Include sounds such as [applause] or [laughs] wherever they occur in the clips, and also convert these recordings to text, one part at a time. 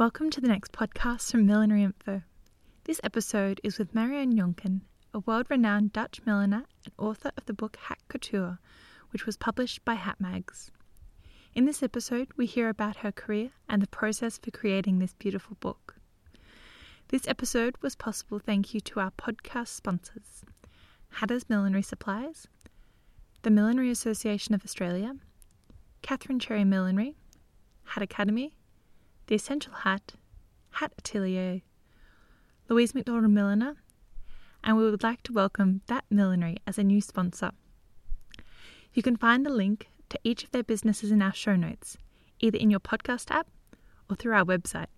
Welcome to the next podcast from Millinery Info. This episode is with Marianne Jonkers, a world renowned Dutch milliner and author of the book Haute Couture, which was published by Hat Mags. In this episode, we hear about her career and the process for creating this beautiful book. This episode was possible thank you to our podcast sponsors Hatters Millinery Supplies, the Millinery Association of Australia, Catherine Cherry Millinery, Hat Academy, The Essential Hat, Hat Atelier, Louise McDonald Milliner, and we would like to welcome That Millinery as a new sponsor. You can find the link to each of their businesses in our show notes, either in your podcast app or through our website.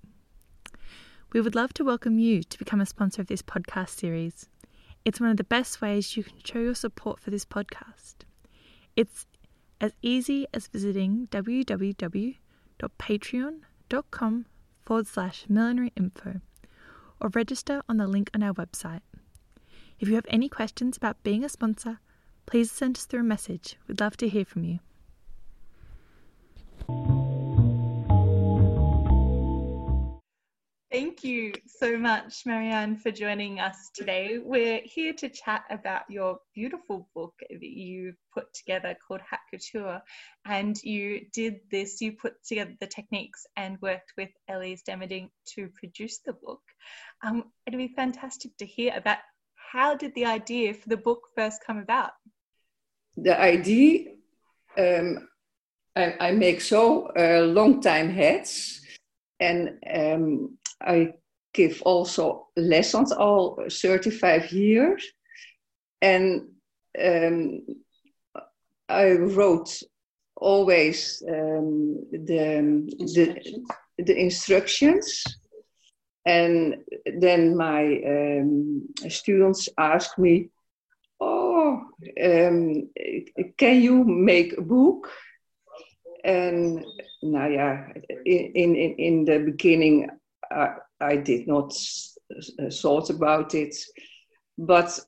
We would love to welcome you to become a sponsor of this podcast series. It's one of the best ways you can show your support for this podcast. It's as easy as visiting www.patreon.com forward slash millinery info or register on the link on our website. If you have any questions about being a sponsor, please send us through a message. We'd love to hear from you. Thank you so much, Marianne, for joining us today. We're here to chat about your beautiful book that you put together called Haute Couture. And you did this, you put together the techniques and worked with Elise Demerding to produce the book. Um, it'd be fantastic to hear about how did the idea for the book first come about? The idea, um, I, I, make so uh, long time hats and um, I give also lessons all 35 years. And um, I wrote always um, the, instructions. the, the instructions. And then my um, students ask me, Oh, um, can you make a book? And nou ja, in, in, in the beginning I, I did not uh, thought about it. But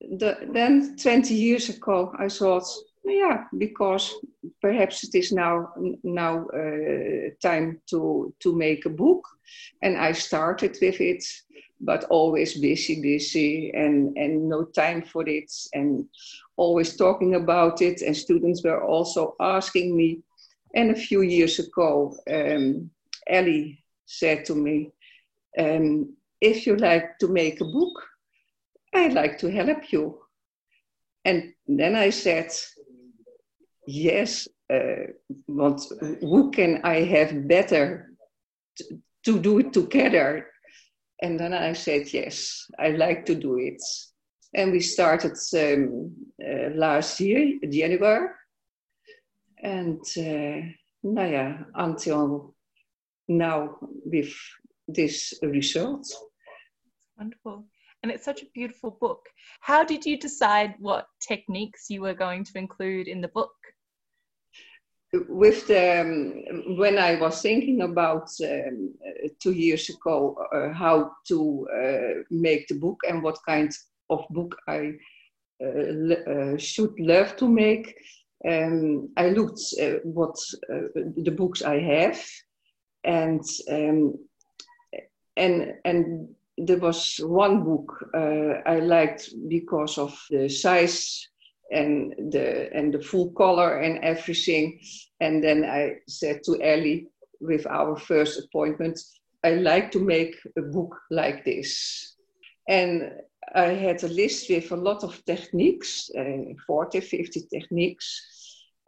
the, then 20 years ago, I thought, yeah, because perhaps it is now now uh, time to to make a book, and I started with it, but always busy, busy, and and no time for it, and always talking about it, and students were also asking me. And a few years ago, um, Ellie said to me, um, if you like to make a book, I'd like to help you. And then I said, yes, uh, but who can I have better to, to do it together? And then I said, yes, I like to do it. And we started um, uh, last year, January. And uh, ja, until now with this result. Wonderful. And it's such a beautiful book. How did you decide what techniques you were going to include in the book? With the, um, when I was thinking about um, uh, two years ago uh, how to uh, make the book and what kind of book I uh, uh should love to make, um, I looked uh, what the books I have and um, and and there was one book uh, I liked because of the size and the and the full color and everything. And then I said to Ellie with our first appointment, I like to make a book like this. And I had a list with a lot of techniques, uh, 40, 50 techniques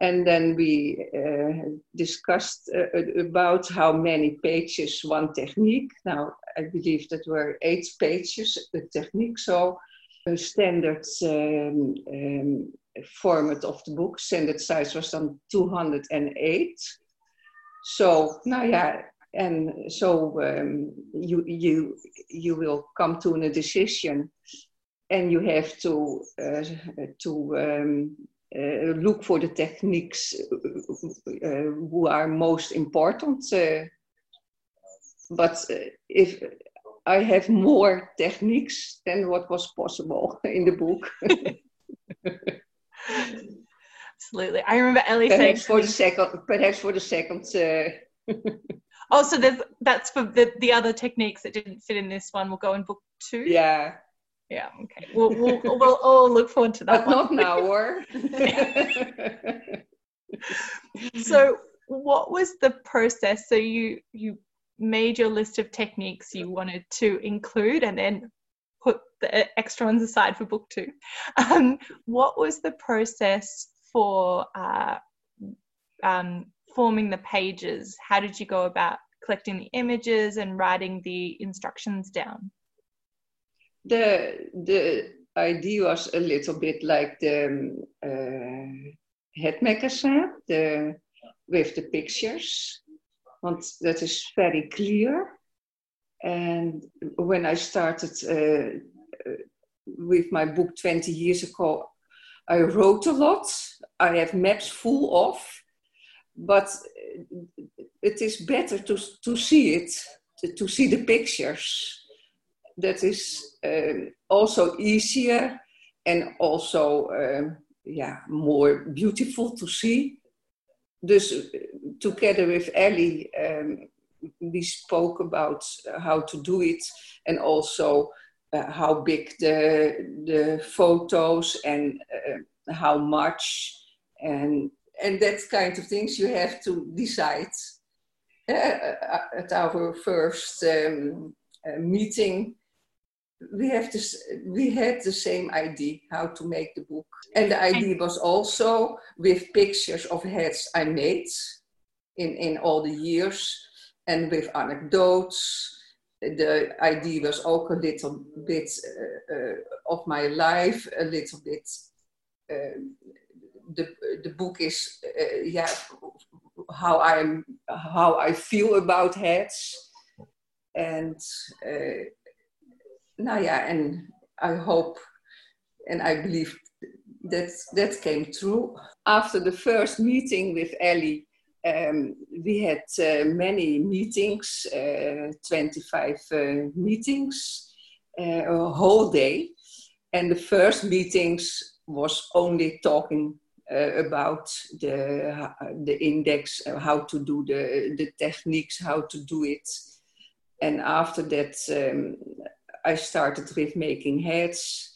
and then we uh, discussed uh, about how many pages one technique. Now, I believe that were eight pages, the technique. So, a standard um, um, format of the book, standard size was on 208. So, now, yeah, and so um, you you you will come to a decision, and you have to uh, to um, uh, look for the techniques uh, who are most important. Uh, but if I have more techniques than what was possible [laughs] in the book. Absolutely. I remember Ellie perhaps saying for the second, perhaps for the second. Uh... Oh, so there's that's for the, the other techniques that didn't fit in this one will go in book two. Yeah. Yeah. Okay. We'll we'll, we'll all look forward to that. One. or. [laughs] so, what was the process? So you you made your list of techniques you wanted to include, and then put the extra ones aside for book two. Um, what was the process for uh, um, forming the pages? How did you go about collecting the images and writing the instructions down? The the idea was a little bit like the um, uh, the with the pictures, want that is very clear. And when I started uh, uh with my book 20 years ago, I wrote a lot. I have maps full of, but it is better to, to see it, to, to see the pictures. That is uh, also easier and also uh, yeah, more beautiful to see. Dus together with Ellie, um, we spoke about how to do it and also uh, how big the the photos and uh, how much and and that kind of things you have to decide uh, at our first um, uh, meeting we have this we had the same idea how to make the book and the idea was also with pictures of heads i made in in all the years and with anecdotes the idea was also a little bit uh, uh, of my life, a little bit. Uh, the the book is uh, yeah how I'm how I feel about heads, and now yeah, and I hope and I believe that that came true after the first meeting with Ellie um, we had uh, many meetings, uh, 25 uh, meetings, uh, a whole day. And the first meetings was only talking uh, about the, the index, uh, how to do the, the techniques, how to do it. And after that, um, I started with making heads,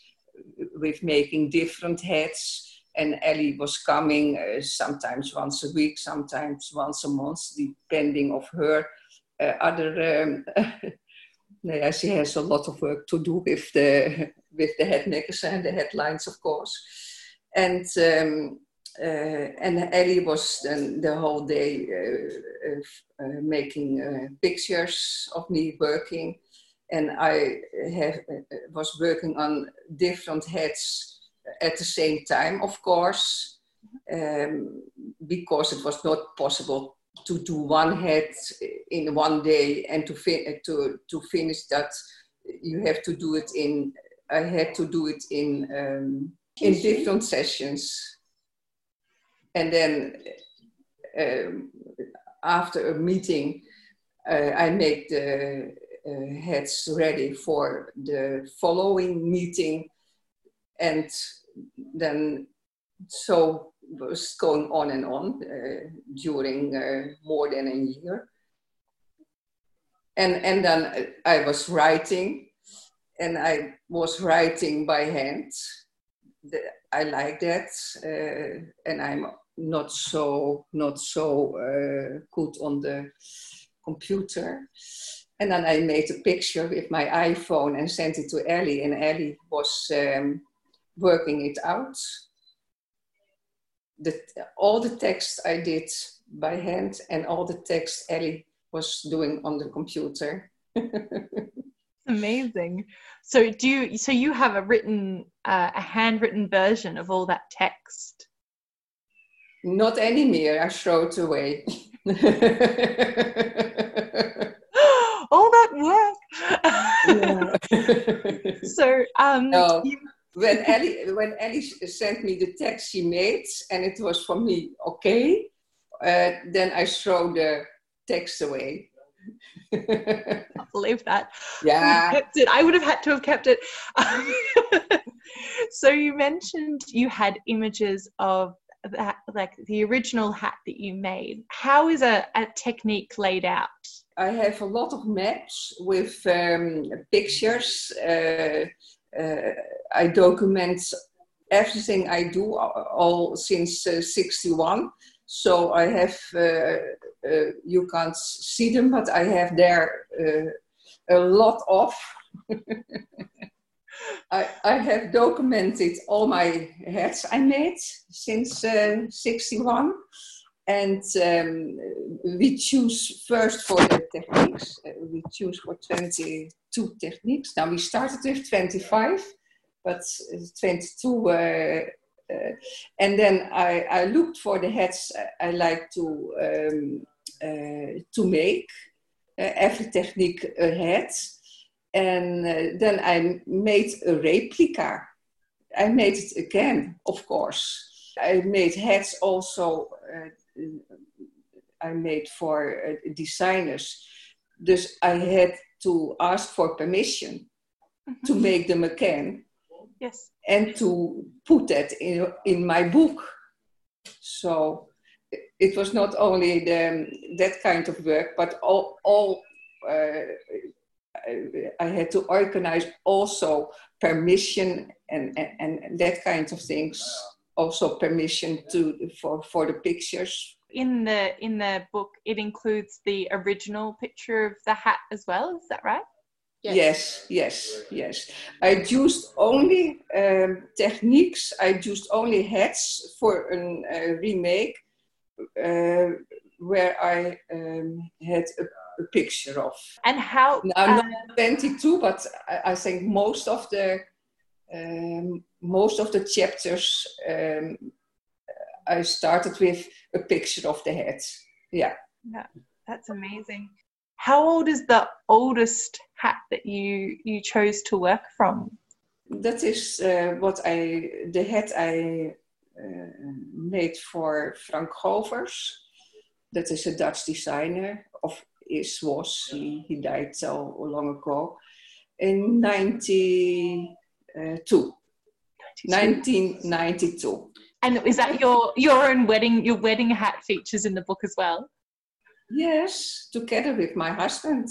with making different heads and Ellie was coming uh, sometimes once a week, sometimes once a month, depending of her uh, other. Um, [laughs] yeah, she has a lot of work to do with the [laughs] with the head and the headlines, of course. And um, uh, and Ellie was then the whole day uh, uh, making uh, pictures of me working, and I have, was working on different heads at the same time, of course, um, because it was not possible to do one head in one day and to, fin- to, to finish that. You have to do it in, I had to do it in, um, in different sessions. And then um, after a meeting, uh, I make the heads ready for the following meeting and then so was going on and on uh, during uh, more than a year. And, and then I was writing, and I was writing by hand. I like that, uh, and I'm not so not so uh, good on the computer. And then I made a picture with my iPhone and sent it to Ellie, and Ellie was um, working it out. The, all the text I did by hand and all the text Ellie was doing on the computer. Amazing. So do you so you have a written uh, a handwritten version of all that text? Not anymore. I throw it away. [laughs] work. [laughs] so um, no. you, when Ellie when Ellie sent me the text she made and it was for me okay, uh, then I throw the text away. [laughs] I believe that. Yeah. I kept it. I would have had to have kept it. [laughs] so you mentioned you had images of that, like the original hat that you made. How is a, a technique laid out I have a lot of maps with um, pictures. Uh, uh, I document everything I do all since uh, 61. So I have, uh, uh, you can't see them, but I have there a lot of. [laughs] I, I have documented all my hats I made since 61 and um, we choose first for the techniques. Uh, we choose for 22 techniques. Now we started with 25, but 22. Uh, uh, and then I, I, looked for the hats I, I like to um, uh, to make. Uh, every technique a hat, and uh, then I made a replica. I made it again, of course. I made hats also I made for uh, designers. Dus I had to ask for permission to mm-hmm. make them again. Yes. And to put that in, in my book. So it was not only the, that kind of work, but all, all uh, I had to organize also permission and, and, and that kind of things also permission to for for the pictures. In the in the book it includes the original picture of the hat as well is that right? Yes. Yes yes, i used only um, techniques i used only hats for a uh, remake uh, where i um, had a, a, picture of. And how now uh, not 22 but I, I think most of the um, most of the chapters um, I started with a picture of the head. Yeah. Yeah, that's amazing. How old is the oldest hat that you you chose to work from? That is uh, what I the hat I uh, made for Frank Govers. That is a Dutch designer, of is was he, he died so long ago in 92. 1992. And is that your your own wedding your wedding hat features in the book as well? Yes, together with my husband.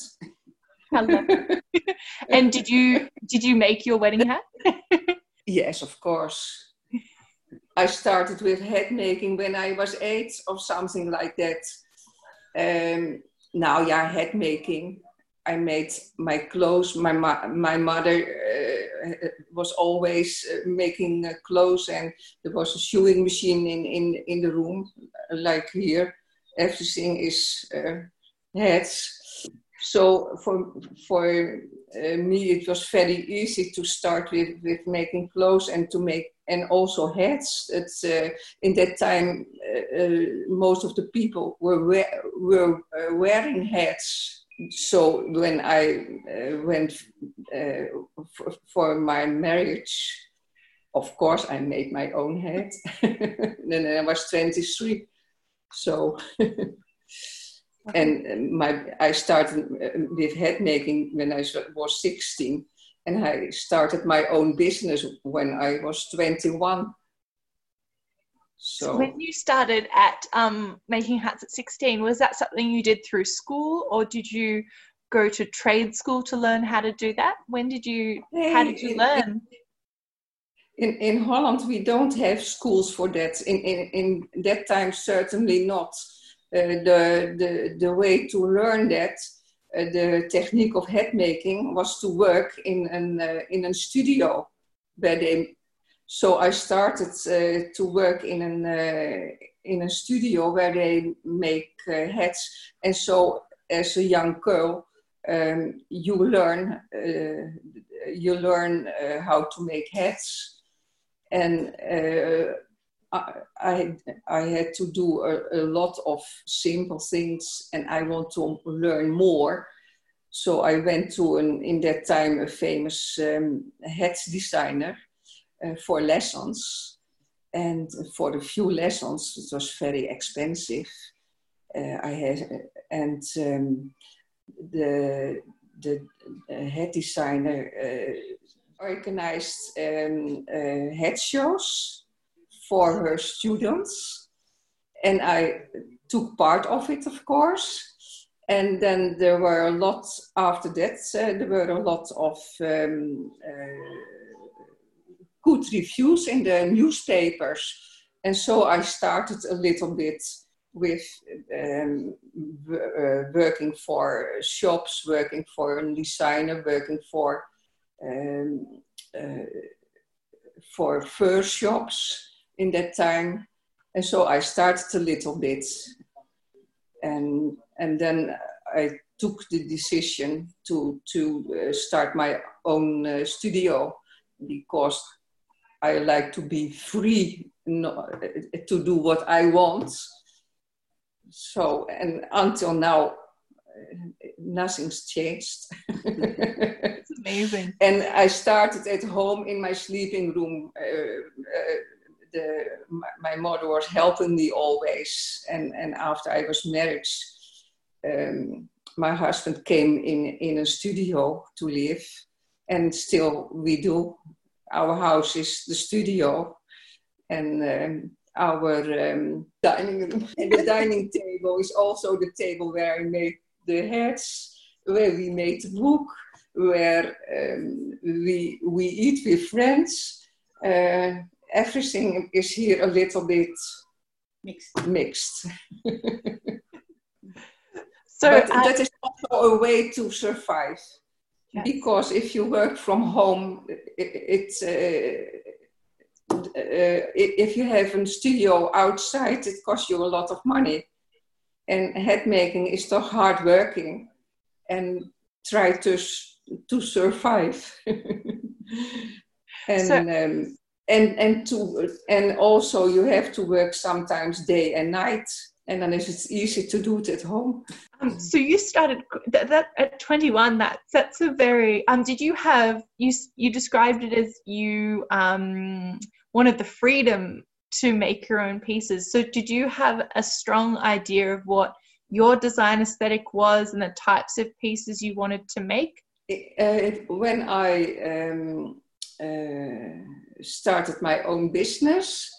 [laughs] and did you did you make your wedding hat? yes, of course. I started with hat making when I was eight or something like that. Um, now, yeah, hat making. I made my clothes. My my mother uh, was always uh, making uh, clothes, and there was a sewing machine in in in the room, like here. Everything is hats. So for for uh, me, it was very easy to start with, with making clothes and to make and also hats. It's uh, in that time uh, most of the people were were wearing hats so when I uh, went uh, for, for, my marriage, of course, I made my own head. [laughs] then I was 23. So, [laughs] and my I started uh, with head making when I was 16, and I started my own business when I was 21. So, so when you started at um, making hats at 16, was that something you did through school or did you go to trade school to learn how to do that? When did you, how did you learn? In, in Holland, we don't have schools for that. In, in, in that time, certainly not. Uh, the, the, the way to learn that, uh, the technique of hat making, was to work in, an, uh, in a studio where they so I started uh, to work in an uh, in a studio where they make uh, hats, and so as a young girl, um, you learn uh, you learn uh, how to make hats, and uh, I I had to do a, a, lot of simple things, and I want to learn more. So I went to an in that time a famous um, hat designer for lessons. And for the few lessons, it was very expensive. Uh, I had, and um, the the head designer organized um, head shows for her students, and I took part of it, of course. and then there were a lot after that uh, there were a lot of um, uh, good reviews in the newspapers. And so i started a little bit with um, uh, working for shops working for a designer working for um, uh, for fur shops in that time. And so i started a little bit. And and then I took the decision to to uh, start my own uh, studio because I like to be free no, to do what I want. So and until now, nothing's changed. it's amazing. [laughs] and I started at home in my sleeping room. Uh, uh, the, my, my, mother was helping me always, and and after I was married um, my husband came in in a studio to live, and still we do. Our house is the studio, and um, our um, dining room. [laughs] and the dining table is also the table where I made the heads, where we made the book, where um, we we eat with friends. Uh, everything is here a little bit mixed. mixed. So but I, that is also a way to survive. Yes. Because if you work from home, it's uh, uh, if you have a studio outside, it costs you a lot of money. And head making is so hard working, and try to to survive. [laughs] and so, um, and and to and also you have to work sometimes day and night and then it's easy to do it at home. Um, so you started that, that, at 21. That that's a very. Um, did you have you you described it as you um wanted the freedom to make your own pieces. So did you have a strong idea of what your design aesthetic was and the types of pieces you wanted to make? Uh, when I um, uh, started my own business.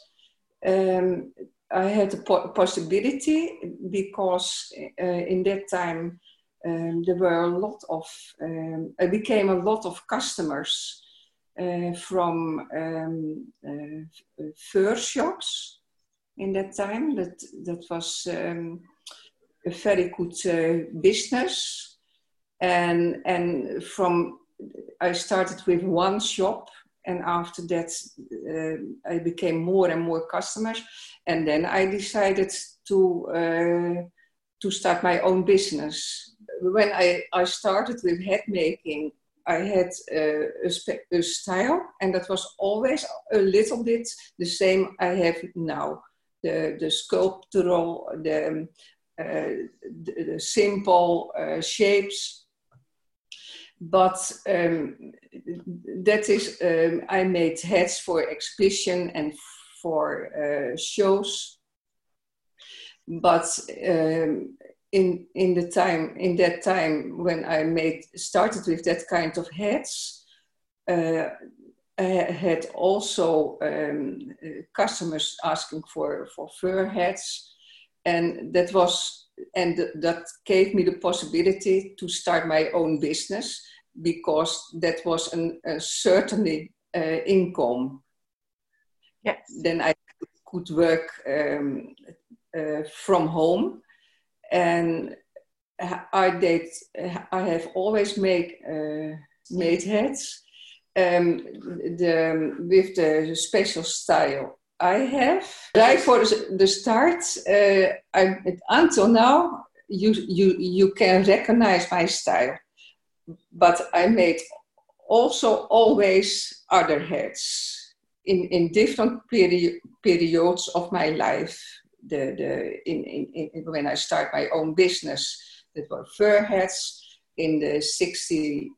Um, I had a po- possibility because uh, in that time um, there were a lot of, um, I became a lot of customers uh, from um, uh, fur shops in that time. That, that was um, a very good uh, business. And, and from, I started with one shop and after that uh, I became more and more customers and then I decided to uh, to start my own business. When I, I started with head making, I had uh, a, spe- a, style, and that was always a little bit the same I have now. The, the sculptural, the, uh, the, the simple uh, shapes, but um, that is um, I made heads for exhibition and for uh, shows. But um, in in the time in that time when I made started with that kind of hats, uh, I had also um, customers asking for for fur hats, and that was and th- that gave me the possibility to start my own business because that was an, a certainly uh, income. Yes. Then I could work um, uh, from home, and I did. I have always made uh, made heads um, the with the special style I have. Right for the start, uh, I, until now, you you you can recognize my style, but I made also always other heads in, in different peri- periods of my life. The, the, in, in, in, when I start my own business, that were fur hats. In the 60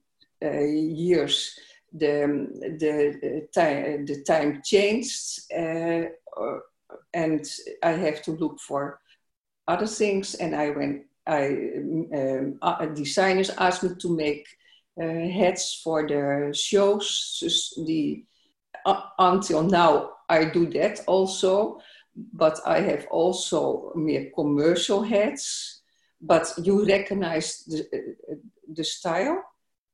uh, years, the, the, the, time, the time changed, uh, and I have to look for other things. And I went, I, um, uh, designers asked me to make uh, hats for the shows, the uh, until now, I do that also, but I have also more commercial hats but you recognize the, uh, the style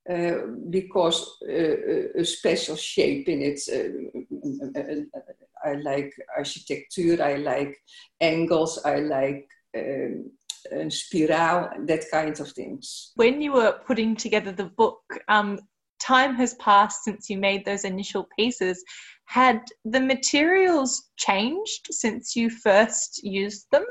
uh, because uh, a special shape in it. Uh, I like architecture, I like angles, I like um, spiral, that kind of things. When you were putting together the book, um, time has passed since you made those initial pieces. Had the materials changed since you first used them?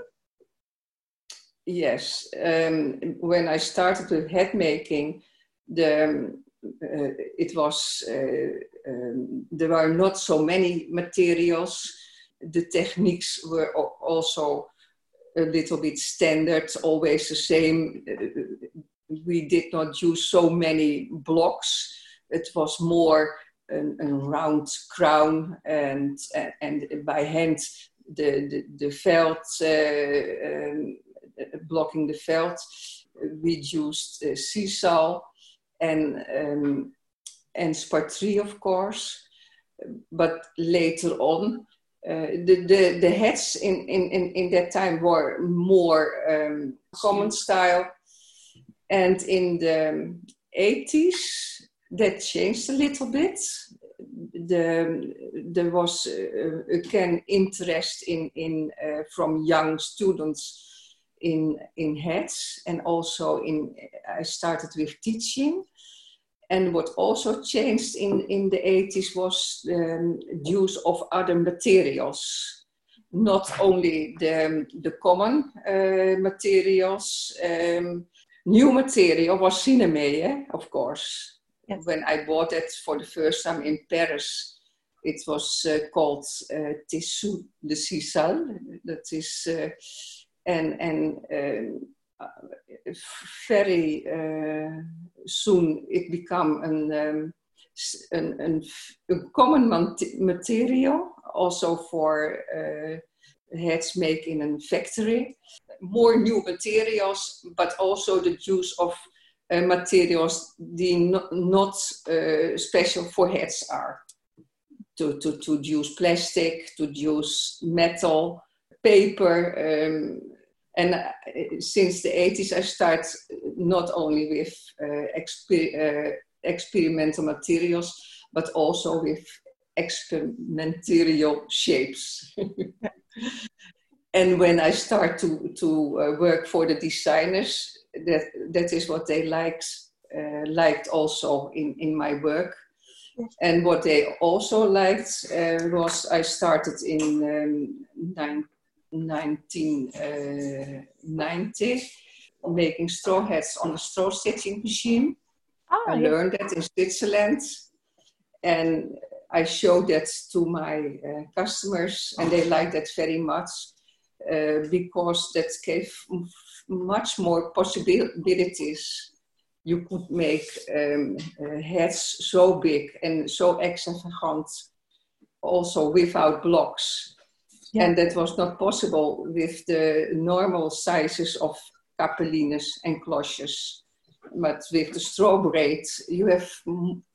Yes. Um, when I started with hat making, the, uh, it was uh, um, there were not so many materials. The techniques were also a little bit standard, always the same. Uh, we did not use so many blocks. It was more a, a round crown and, and by hand the, the, the felt, uh, um, blocking the felt. We used uh, sisal and, um, and Sparterie, of course. But later on, uh, the, the, the hats in, in, in, in that time were more um, common style. And in the 80s, that changed a little bit. The, there was uh, again interest in, in uh, from young students in in hats and also in I started with teaching and what also changed in, in the 80s was the um, use of other materials. Not only the, the common uh, materials, um, new material was sinamay, of course. Yes. When I bought it for the first time in Paris, it was uh, called uh, de Sisal. That is, uh, and, and um, very uh, soon it became an, um, an, an, a common material also for uh, heads made in a factory. More new materials, but also the use of uh, materials die not, not uh, special for heads are. To, to, to use plastic, to use metal, paper, um, and uh, since the 80s, I start not only with exper experimental materials, but also with experimental shapes. [laughs] and when I start to, to uh, work for the designers, that, that is what they liked, uh, liked also in, in my work. And what they also liked uh, was I started in um, 1990 uh, making straw hats on a straw stitching machine. Oh, I learned that in Switzerland and I showed that to my uh, customers and they liked that very much because that gave much more possibilities. You could make um, uh, hats so big and so extravagant also without blocks yeah. And that was not possible with the normal sizes of capellines and cloches. But with the straw braid, you have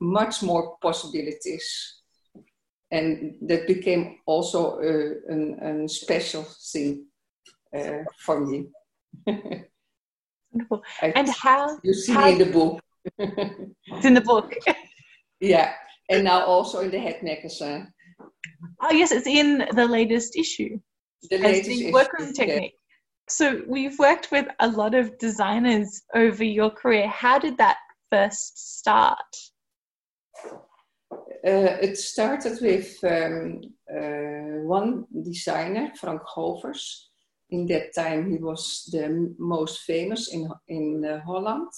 much more possibilities. And that became also a, a, a special thing uh, for me. Wonderful. I, and how you see how, in the book. it's [laughs] in the book. yeah, and now also in the head magazine. Oh yes, it's in the latest issue. The latest the issue, workroom technique. Yeah. So we've worked with a lot of designers over your career. How did that first start? Uh, it started with um, uh, one designer, Frank Govers. In that time, he was the most famous in in uh, Holland,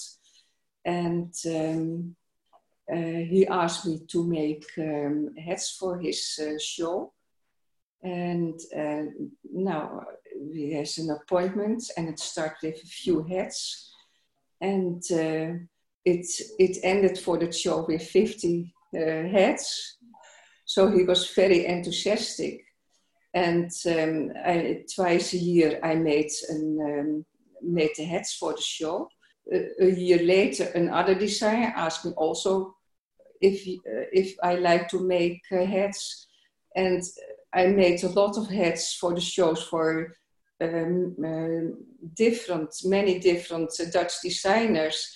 and um, uh, he asked me to make um, hats for his uh, show. And uh, now he has an appointment, and it started with a few hats. And it, it ended for the show with 50 hats. So he was very enthusiastic. And um, I, twice a year I made, an, um, made the hats for the show. A, a year later, another designer asked me also if uh, if I like to make uh, hats, and I made a lot of hats for the shows for um, uh, different, many different Dutch designers,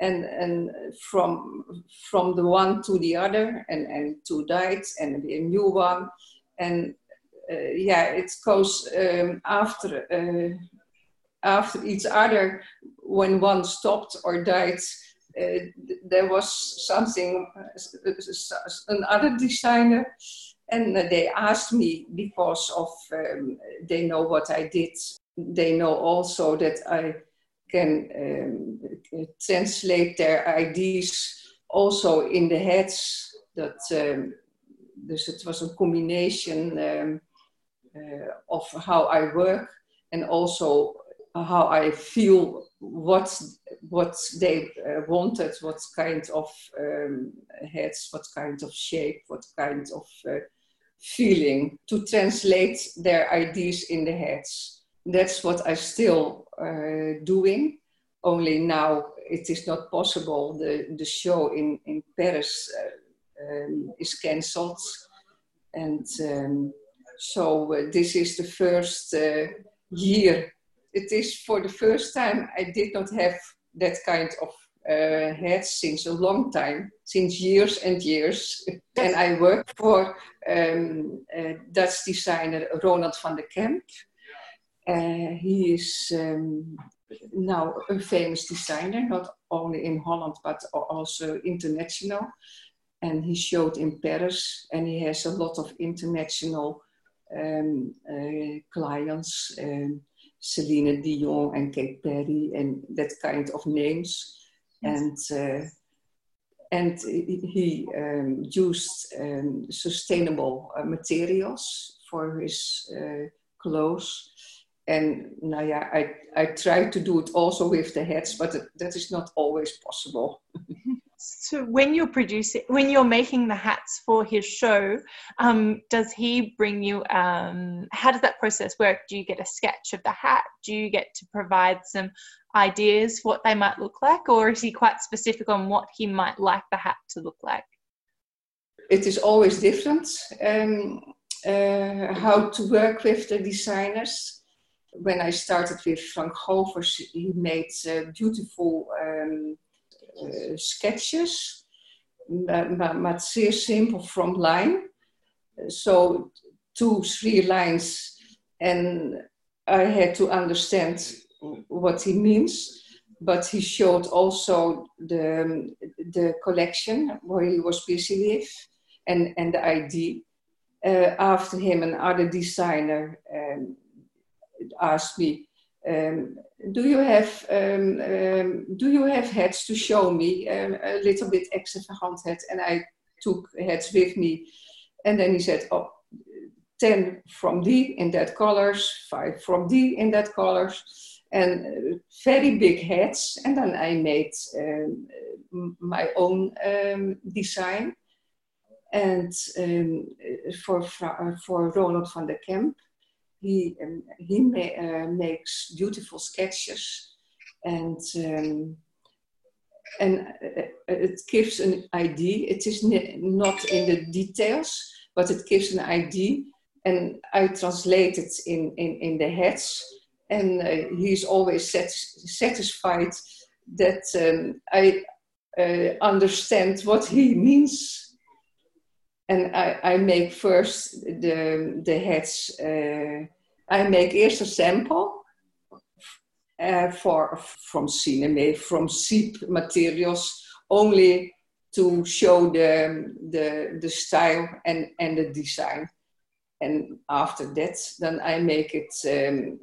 and and from from the one to the other, and and two died, and a new one, and uh, yeah, it goes um, after uh, after each other. When one stopped or died, uh, there was something another designer and they asked me because of um, they know what I did. They know also that I can um, translate their ideas also in the heads. That um, dus was a combination um, uh, of how I work and also how I feel what what they uh, wanted, what kind of um, heads, what kind of shape, what kind of uh, feeling to translate their ideas in the heads. That's what I'm still doing. Only now it is not possible. The, the show in, in Paris uh, um, is cancelled. And um, so uh, this is the first uh, year. It is for the first time I did not have that kind of uh, had since a long time, since years and years. [laughs] and I work for um, uh, Dutch designer Ronald van der Kemp. Uh, he is um, now a famous designer, not only in Holland but also international. And he showed in Paris, and he has a lot of international um, uh, clients, um, Celine Dion and Kate Perry, and that kind of names and uh, and he um, used sustainable materials for his clothes. And now, yeah, I, I try to do it also with the heads, but that is not always possible. [laughs] so when you're producing when you're making the hats for his show um, does he bring you um, how does that process work? Do you get a sketch of the hat? Do you get to provide some ideas what they might look like? Or is he quite specific on what he might like the hat to look like? It is always different um, uh, how to work with the designers when i started with frank govers he made uh, beautiful um, uh, sketches, but, zeer simpel from line. So two, three lines, and I had to understand what he means. But he showed also the the collection where he was busy with, and and the idea. Uh, after him, another designer um, asked me, um, do you have um, um, do you have hats to show me um, a little bit extravagant hat and i took hats with me. And then he said oh 10 from d in that colors 5 from d in that colors and uh, very big hats and then i made um, my own um, design. And for for ronald van der kemp he um, he ma uh, makes beautiful sketches and um, and it gives an idea. It is not in the details, but it gives an idea. And I translate it in, in, in the heads, and uh, he's always sat satisfied that um, I uh, understand what he means. And I, I make first the, the heads uh, I make eerst a sample uh, for, from sinamay, from seep materials, only to show the, the, the style and, and the design. And after that, then I make it um,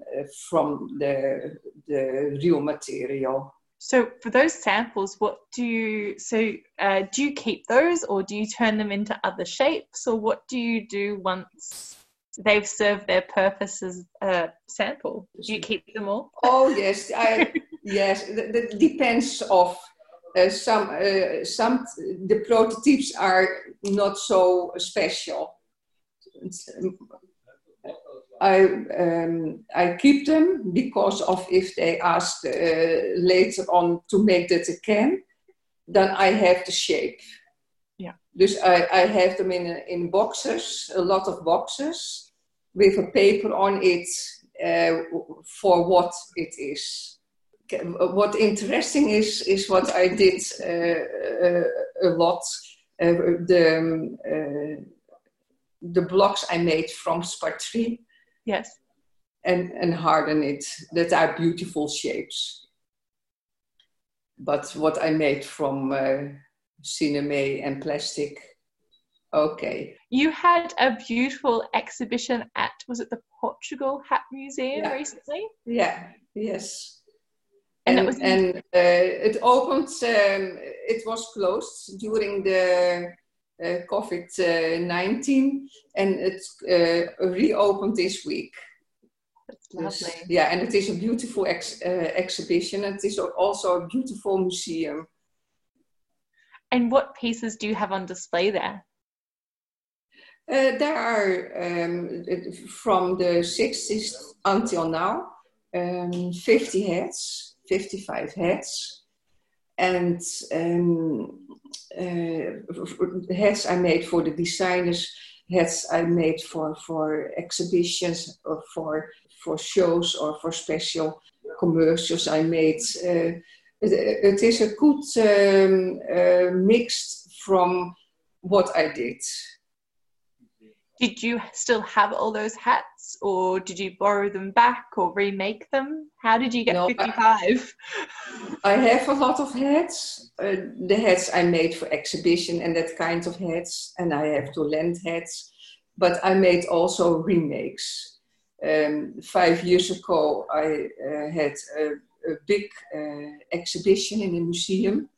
from the, the real material. So for those samples, what do you so uh, do you keep those or do you turn them into other shapes or what do you do once they've served their purpose as a sample. Do you keep them all? Oh yes, I, yes. That depends of uh, some uh, some the prototypes are not so special. I um, I keep them because of if they ask uh, later on to make that again, then I have the shape. Dus I, I have them in, in boxes, a lot of boxes, with a paper on it uh, for what it is. What interesting is is what I did uh, uh, a lot. the um, the blocks I made from sparterie. Yes. And and harden it. That are beautiful shapes. But what I made from uh, sinamay and plastic Okay. You had a beautiful exhibition at, was it the Portugal Hat Museum yeah. recently? Yeah, yes. And, and, was and uh, it opened, um, it was closed during the uh, COVID 19 and it uh, reopened this week. That's lovely. yeah, and it is a beautiful ex- uh, exhibition. It is also a beautiful museum. And what pieces do you have on display there? Uh, there are um, from the 60s until now um, 50 heads, 55 heads, and um, uh, heads I made for the designers, heads I made for for exhibitions or for for shows or for special commercials I made. Uh, it, is a good um, uh, mixed from what I did. Did you still have all those hats or did you borrow them back or remake them? How did you get no, 55 I, [laughs] I, have a lot of hats uh, the hats i made for exhibition and that kind of hats and i have to lend hats but i made also remakes. Um, five years ago i uh, had a, big uh, exhibition in a museum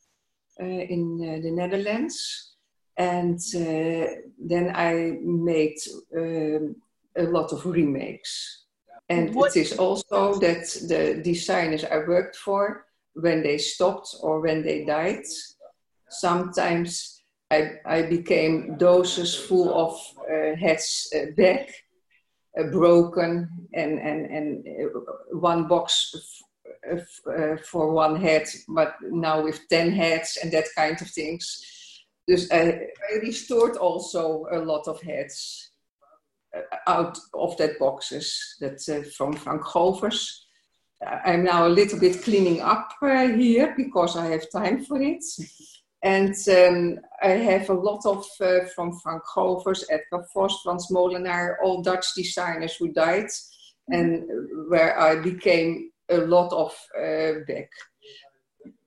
uh, in uh, the netherlands and uh, then I made um, a lot of remakes. And what? it is also that the designers I worked for, when they stopped or when they died, sometimes I, I became doses full of uh, heads uh, back, uh, broken, and, and, and uh, one box for one head, but now with 10 heads and that kind of things Dus I, I restored also a lot of heads uh, out of that boxes that uh, from Frank Govers. I'm now a little bit cleaning up uh, here because I have time for it. And um, I have a lot of uh, from Frank Govers, Edgar Vos, Frans Molenaar, all Dutch designers who died, and where I became a lot of uh, back.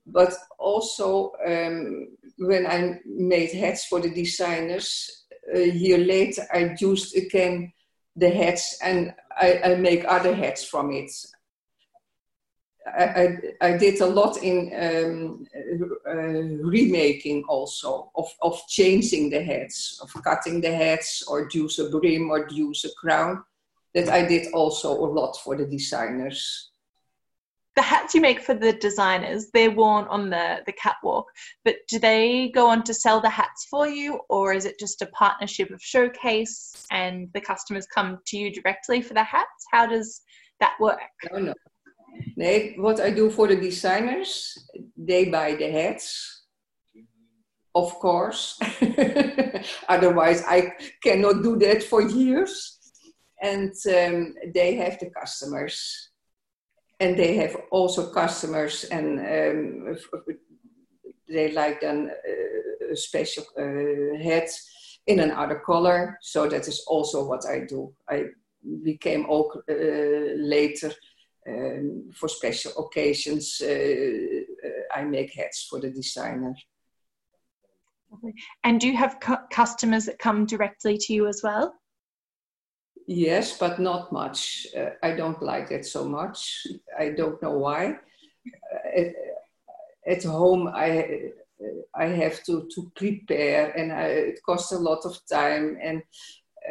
But also um, when I made hats for the designers, a year later I used again the hats and I, I make other hats from it. I, I, I did a lot in um, uh, remaking also, of, of changing the hats, of cutting the hats or use a brim or use a crown. That I did also a lot for the designers the hats you make for the designers? They're worn on the the catwalk but do they go on to sell the hats for you or is it just a partnership of showcase and the customers come to you directly for the hats? How does that work? No no nee, what i do for the designers they buy the hats. Of course. [laughs] Otherwise i cannot do that for years. And um, they have the customers and they have also customers and um, they like then uh, special uh, hat in another color. So that is also what i do. I became ook uh, later um, for special occasions uh, uh, i make hats for the designer. And do you have cu- customers that come directly to you as well Yes, but not much. Uh, I don't like it so much. I don't know why. Uh, at, at, home, I I have to to prepare, and I, it costs a lot of time. And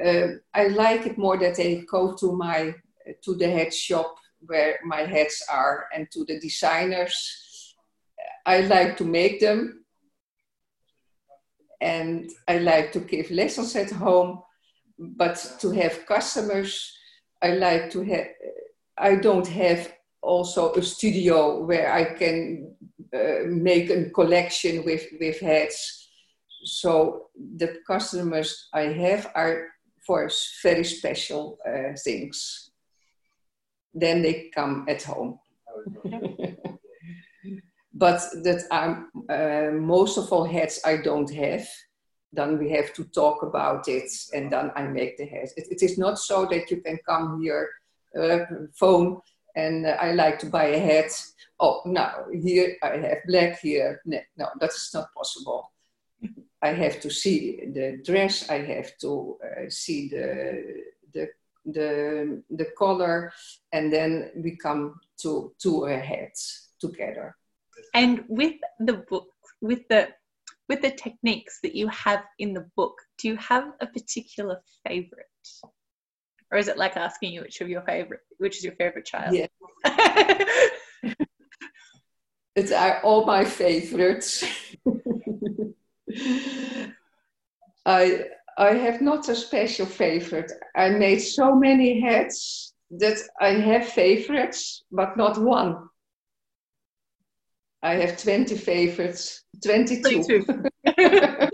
uh, I like it more that they go to my to the head shop where my heads are, and to the designers. I like to make them, and I like to give lessons at home but to have customers, I like to have. I don't have also a studio where I can uh, make a collection with with hats. So the customers I have are for very special uh, things. then they come at home. [laughs] but that I'm uh, most of all hats I don't have. Then we have to talk about it, and then I make the hats. It, it is not so that you can come here, uh, phone, and uh, I like to buy a hat. Oh, no, here I have black here. No, no that's not possible. I have to see the dress. I have to uh, see the the the the color, and then we come to to a hat together. And with the book, with the with the techniques that you have in the book, do you have a particular favorite? Or is it like asking you which of your favorite which is your favorite child? Yeah. [laughs] it's uh, all my favorites. I I have not a special favorite. I made so many hats that I have favorites, but not one. I have 20 favorites, 22. [laughs] and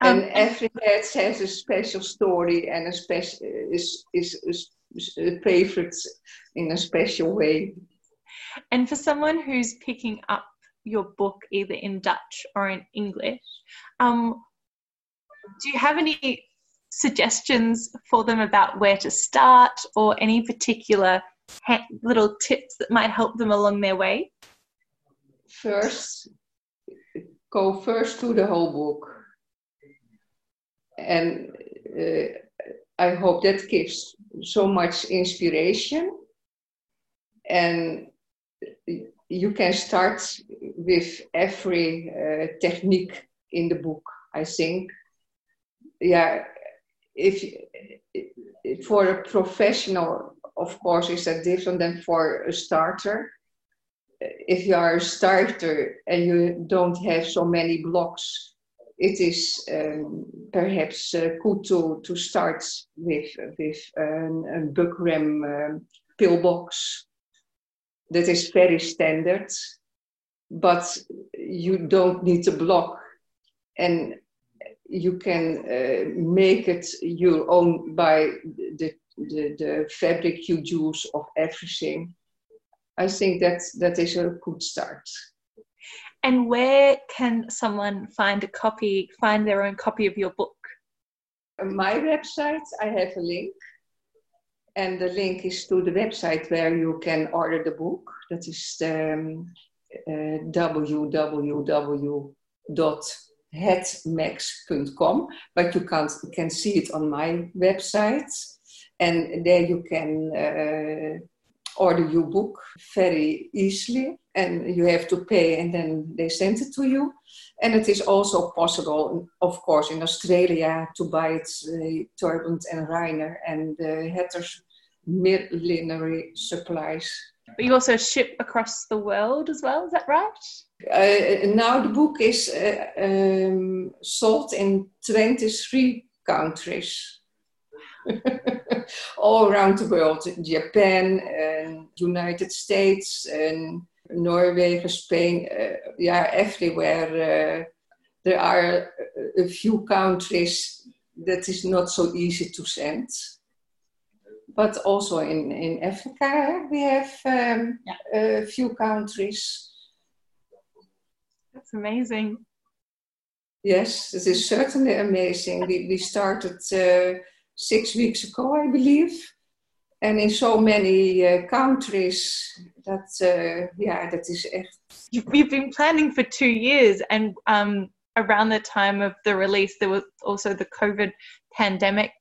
um, every hat has a special story and a special is, is, is, is a favorite in a special way. And for someone who's picking up your book either in Dutch or in English, um, do you have any suggestions for them about where to start or any particular little tips that might help them along their way? First, go first to the whole book. And uh, I hope that gives so much inspiration. And you can start with every uh, technique in the book, I think yeah, if for a professional, of course, is that different than for a starter. If you are a starter and you don't have so many blocks, it is um, perhaps uh, good to, to start with with um, a Buckram um, pillbox that is very standard, but you don't need a block. And you can uh, make it your own by the, the, the fabric you use of everything. I think that that is a good start. And where can someone find a copy, find their own copy of your book? On my website, I have a link. And the link is to the website where you can order the book. That is um, uh, www hetmax.com, but you can't, can see it on my website, and there you can uh, order your book very easily, and you have to pay, and then they send it to you. And it is also possible, of course, in Australia to buy it, uh, Torb and Reiner and uh, Hatter's millinery supplies. But you also ship across the world as well, is that right? Uh, now the book is uh, um, sold in 23 countries. [laughs] All around the world, Japan, and United States, and Norway, Spain, uh, yeah, everywhere. Uh, there are a few countries that is not so easy to send. But also in, in Africa, we have um, yeah. a few countries that's amazing. Yes, it is certainly amazing. We, we started uh, six weeks ago, I believe, and in so many uh, countries that, uh, yeah, that is echt. You've, you've been planning for two years, and um, around the time of the release, there was also the COVID pandemic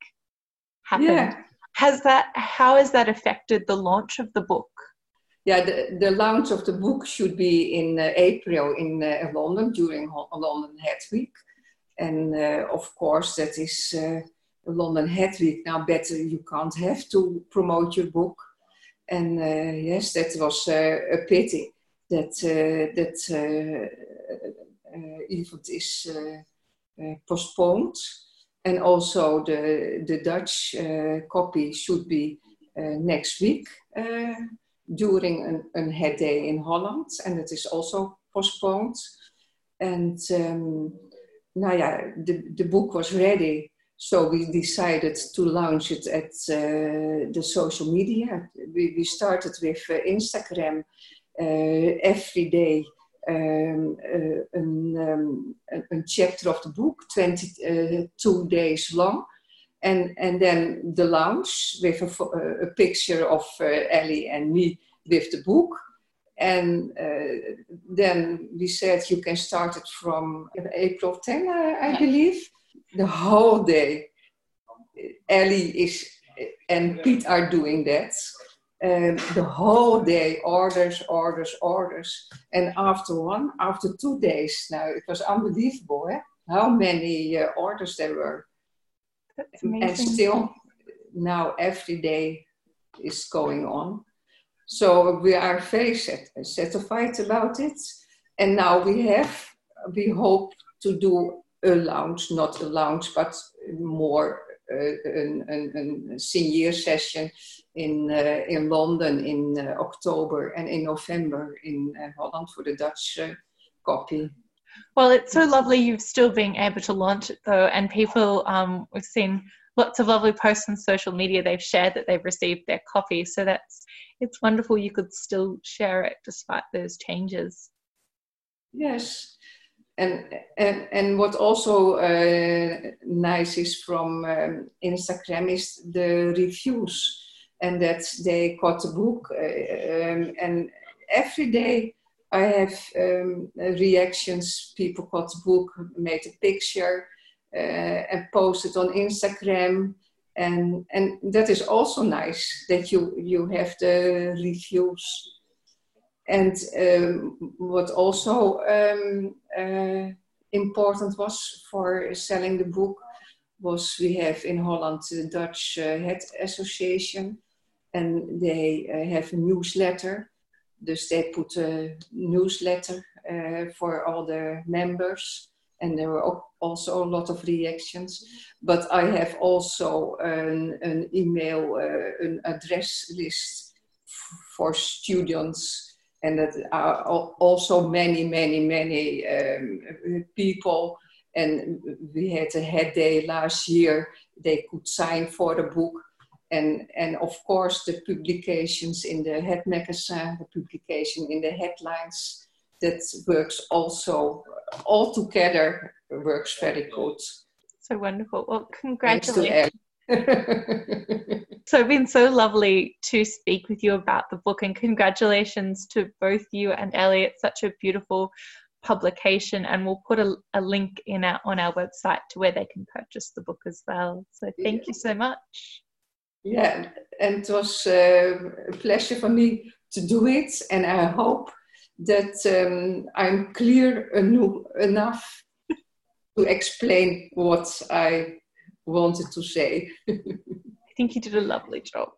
happened. Yeah. Has that, how has that affected the launch of the book? yeah, the, the launch of the book should be in uh, April in uh, London during London Head Week. And uh, of course, that is uh, London Week. Now, better you can't have to promote your book. And uh, eh, yes, that was uh, a pity that that event is eh, postponed. And also, the, the Dutch copy should be next week during een, een head day in Holland. and it is also postponed. And um, ehm, nou ja, the, the book was ready, so we decided to launch it at uh, the social media. We, we started with uh, Instagram uh, every day. Um, uh, um, a chapter of the book, 22 uh, days long. And, and then the launch with a, a picture of Ellie and me with the book. And uh, then we said you can start it from April 10, uh, I believe the whole day. Ellie is and Pete are doing that. Um, the whole day, orders, orders, orders. And after one, after two days, now it was unbelievable eh? how many uh, orders there were. And still, now every day is going on. So we are very set, satisfied about it. And now we have, we hope to do a lounge, not a lounge, but more uh, een, senior session in, uh, in London in uh, October and in November in uh, Holland for the Dutch uh, copy. Well, it's so lovely you've still been able to launch it though, and people, um, we've seen lots of lovely posts on social media they've shared that they've received their copy. So that's it's wonderful you could still share it despite those changes. Yes, and and and what also uh, nice is from um, Instagram is the reviews, and that they got the book, uh, um, and every day I have um, reactions. People got the book, made a picture, uh, and posted on Instagram, and and that is also nice that you you have the reviews and um, what also um, uh, important was for selling the book was we have in Holland the Dutch uh, Head Association and they uh, have a newsletter. Dus they put a newsletter uh, for all the members and there were also a lot of reactions. But I have also an, an email, uh, an address list for students and that are also many, many, many um, people. And we had a head day last year. They could sign for the book. And, and of course, the publications in the head magazine, the publication in the headlines, that works also all together works very good. So wonderful. Well, congratulations. [laughs] so it's been so lovely to speak with you about the book and congratulations to both you and Elliot. Such a beautiful publication and we'll put a, a link in our, on our website to where they can purchase the book as well. So thank yeah. you so much. Yeah, and it was uh, a pleasure for me to do it and I hope that um, I'm clear enough to explain what I wanted to say. I think you did a lovely job.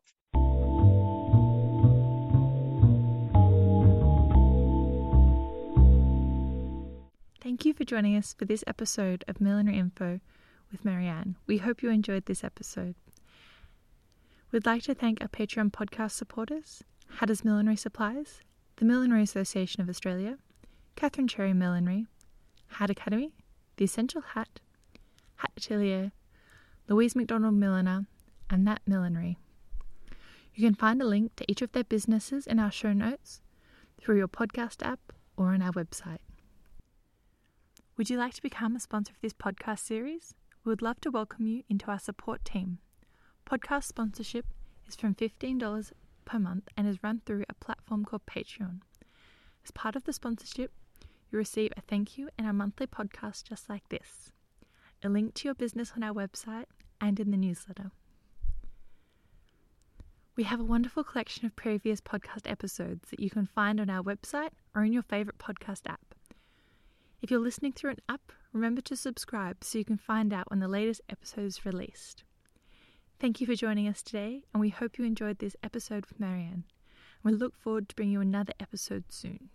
Thank you for joining us for this episode of Millinery Info with Marianne. We hope you enjoyed this episode. We'd like to thank our Patreon podcast supporters, Hatters Millinery Supplies, the Millinery Association of Australia, Catherine Cherry Millinery, Hat Academy, The Essential Hat, Hat Atelier, Louise McDonald Milliner, and Nat Millinery. You can find a link to each of their businesses in our show notes through your podcast app or on our website. Would you like to become a sponsor of this podcast series? We would love to welcome you into our support team. Podcast sponsorship is from $15 per month and is run through a platform called Patreon. As part of the sponsorship, you receive a thank you and a monthly podcast just like this a link to your business on our website, and in the newsletter. We have a wonderful collection of previous podcast episodes that you can find on our website or in your favourite podcast app. If you're listening through an app, remember to subscribe so you can find out when the latest episode is released. Thank you for joining us today, and we hope you enjoyed this episode with Marianne. We look forward to bringing you another episode soon.